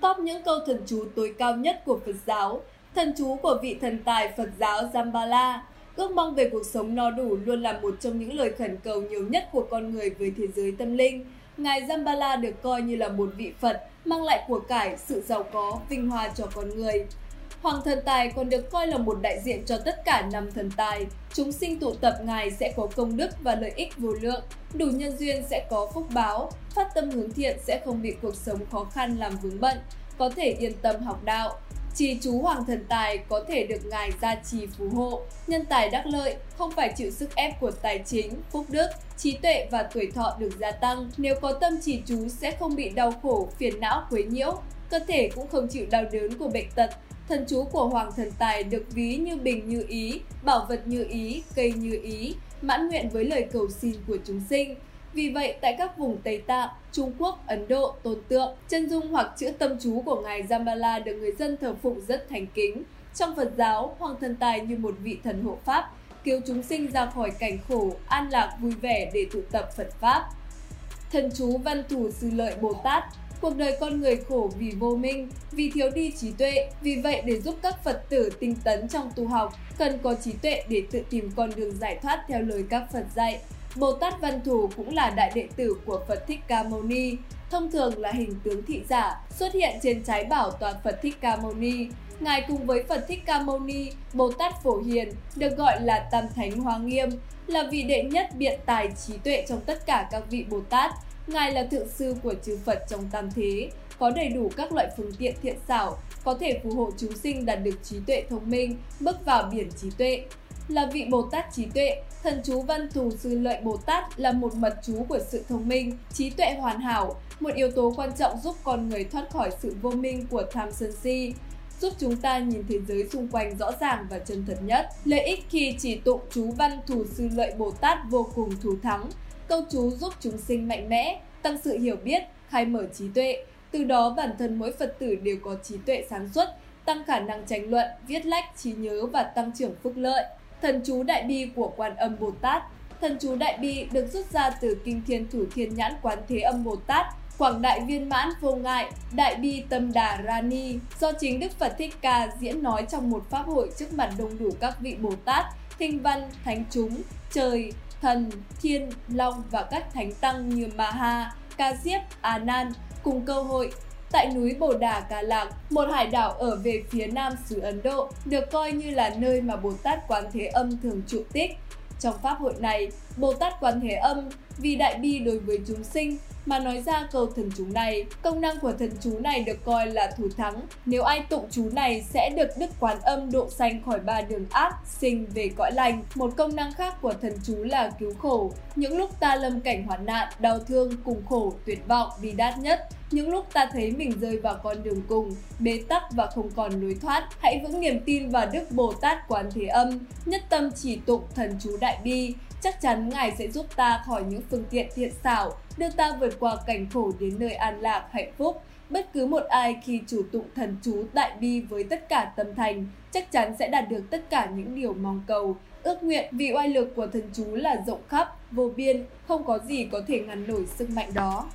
top những câu thần chú tối cao nhất của Phật giáo, thần chú của vị thần tài Phật giáo Zambala. Ước mong về cuộc sống no đủ luôn là một trong những lời khẩn cầu nhiều nhất của con người với thế giới tâm linh. Ngài Zambala được coi như là một vị Phật, mang lại của cải, sự giàu có, vinh hoa cho con người. Hoàng thần tài còn được coi là một đại diện cho tất cả năm thần tài. Chúng sinh tụ tập Ngài sẽ có công đức và lợi ích vô lượng, đủ nhân duyên sẽ có phúc báo, phát tâm hướng thiện sẽ không bị cuộc sống khó khăn làm vướng bận, có thể yên tâm học đạo. Chỉ chú Hoàng thần tài có thể được Ngài gia trì phù hộ, nhân tài đắc lợi, không phải chịu sức ép của tài chính, phúc đức, trí tuệ và tuổi thọ được gia tăng. Nếu có tâm trì chú sẽ không bị đau khổ, phiền não, quấy nhiễu, cơ thể cũng không chịu đau đớn của bệnh tật, Thần chú của Hoàng Thần Tài được ví như bình như ý, bảo vật như ý, cây như ý, mãn nguyện với lời cầu xin của chúng sinh. Vì vậy, tại các vùng Tây Tạng, Trung Quốc, Ấn Độ, tôn tượng, chân dung hoặc chữ tâm chú của Ngài Jambala được người dân thờ phụng rất thành kính. Trong Phật giáo, Hoàng Thần Tài như một vị thần hộ Pháp, cứu chúng sinh ra khỏi cảnh khổ, an lạc, vui vẻ để tụ tập Phật Pháp. Thần chú Văn Thủ Sư Lợi Bồ Tát Cuộc đời con người khổ vì vô minh, vì thiếu đi trí tuệ. Vì vậy, để giúp các Phật tử tinh tấn trong tu học, cần có trí tuệ để tự tìm con đường giải thoát theo lời các Phật dạy. Bồ Tát Văn Thù cũng là đại đệ tử của Phật Thích Ca Mâu Ni, thông thường là hình tướng thị giả, xuất hiện trên trái bảo toàn Phật Thích Ca Mâu Ni. Ngài cùng với Phật Thích Ca Mâu Ni, Bồ Tát Phổ Hiền, được gọi là Tam Thánh Hoa Nghiêm, là vị đệ nhất biện tài trí tuệ trong tất cả các vị Bồ Tát, Ngài là thượng sư của chư Phật trong tam thế, có đầy đủ các loại phương tiện thiện xảo, có thể phù hộ chúng sinh đạt được trí tuệ thông minh, bước vào biển trí tuệ. Là vị Bồ Tát trí tuệ, thần chú Văn Thù Sư Lợi Bồ Tát là một mật chú của sự thông minh, trí tuệ hoàn hảo, một yếu tố quan trọng giúp con người thoát khỏi sự vô minh của tham sân si, giúp chúng ta nhìn thế giới xung quanh rõ ràng và chân thật nhất. Lợi ích khi chỉ tụng chú Văn Thù Sư Lợi Bồ Tát vô cùng thù thắng, Câu chú giúp chúng sinh mạnh mẽ, tăng sự hiểu biết, khai mở trí tuệ. Từ đó bản thân mỗi Phật tử đều có trí tuệ sáng suốt, tăng khả năng tranh luận, viết lách, trí nhớ và tăng trưởng phúc lợi. Thần chú Đại Bi của Quan Âm Bồ Tát. Thần chú Đại Bi được rút ra từ Kinh Thiên Thủ Thiên Nhãn Quán Thế Âm Bồ Tát, Quảng Đại Viên Mãn Vô Ngại, Đại Bi Tâm Đà Rani do chính Đức Phật Thích Ca diễn nói trong một pháp hội trước mặt đông đủ các vị Bồ Tát, Thinh Văn, Thánh Chúng, Trời, thần, thiên, long và các thánh tăng như Maha, Ca Diếp, A Nan cùng cơ hội tại núi Bồ Đà Ca Lạc, một hải đảo ở về phía nam xứ Ấn Độ, được coi như là nơi mà Bồ Tát Quán Thế Âm thường trụ tích. Trong pháp hội này, Bồ Tát Quán Thế Âm vì đại bi đối với chúng sinh mà nói ra câu thần chú này. Công năng của thần chú này được coi là thủ thắng. Nếu ai tụng chú này sẽ được Đức Quán Âm độ sanh khỏi ba đường ác, sinh về cõi lành. Một công năng khác của thần chú là cứu khổ. Những lúc ta lâm cảnh hoạn nạn, đau thương, cùng khổ, tuyệt vọng, bi đát nhất, những lúc ta thấy mình rơi vào con đường cùng, bế tắc và không còn lối thoát, hãy vững niềm tin vào Đức Bồ Tát Quán Thế Âm, nhất tâm chỉ tụng thần chú Đại Bi, chắc chắn Ngài sẽ giúp ta khỏi những phương tiện thiện xảo, đưa ta vượt qua cảnh khổ đến nơi an lạc, hạnh phúc. Bất cứ một ai khi chủ tụng thần chú đại bi với tất cả tâm thành, chắc chắn sẽ đạt được tất cả những điều mong cầu. Ước nguyện vì oai lực của thần chú là rộng khắp, vô biên, không có gì có thể ngăn nổi sức mạnh đó.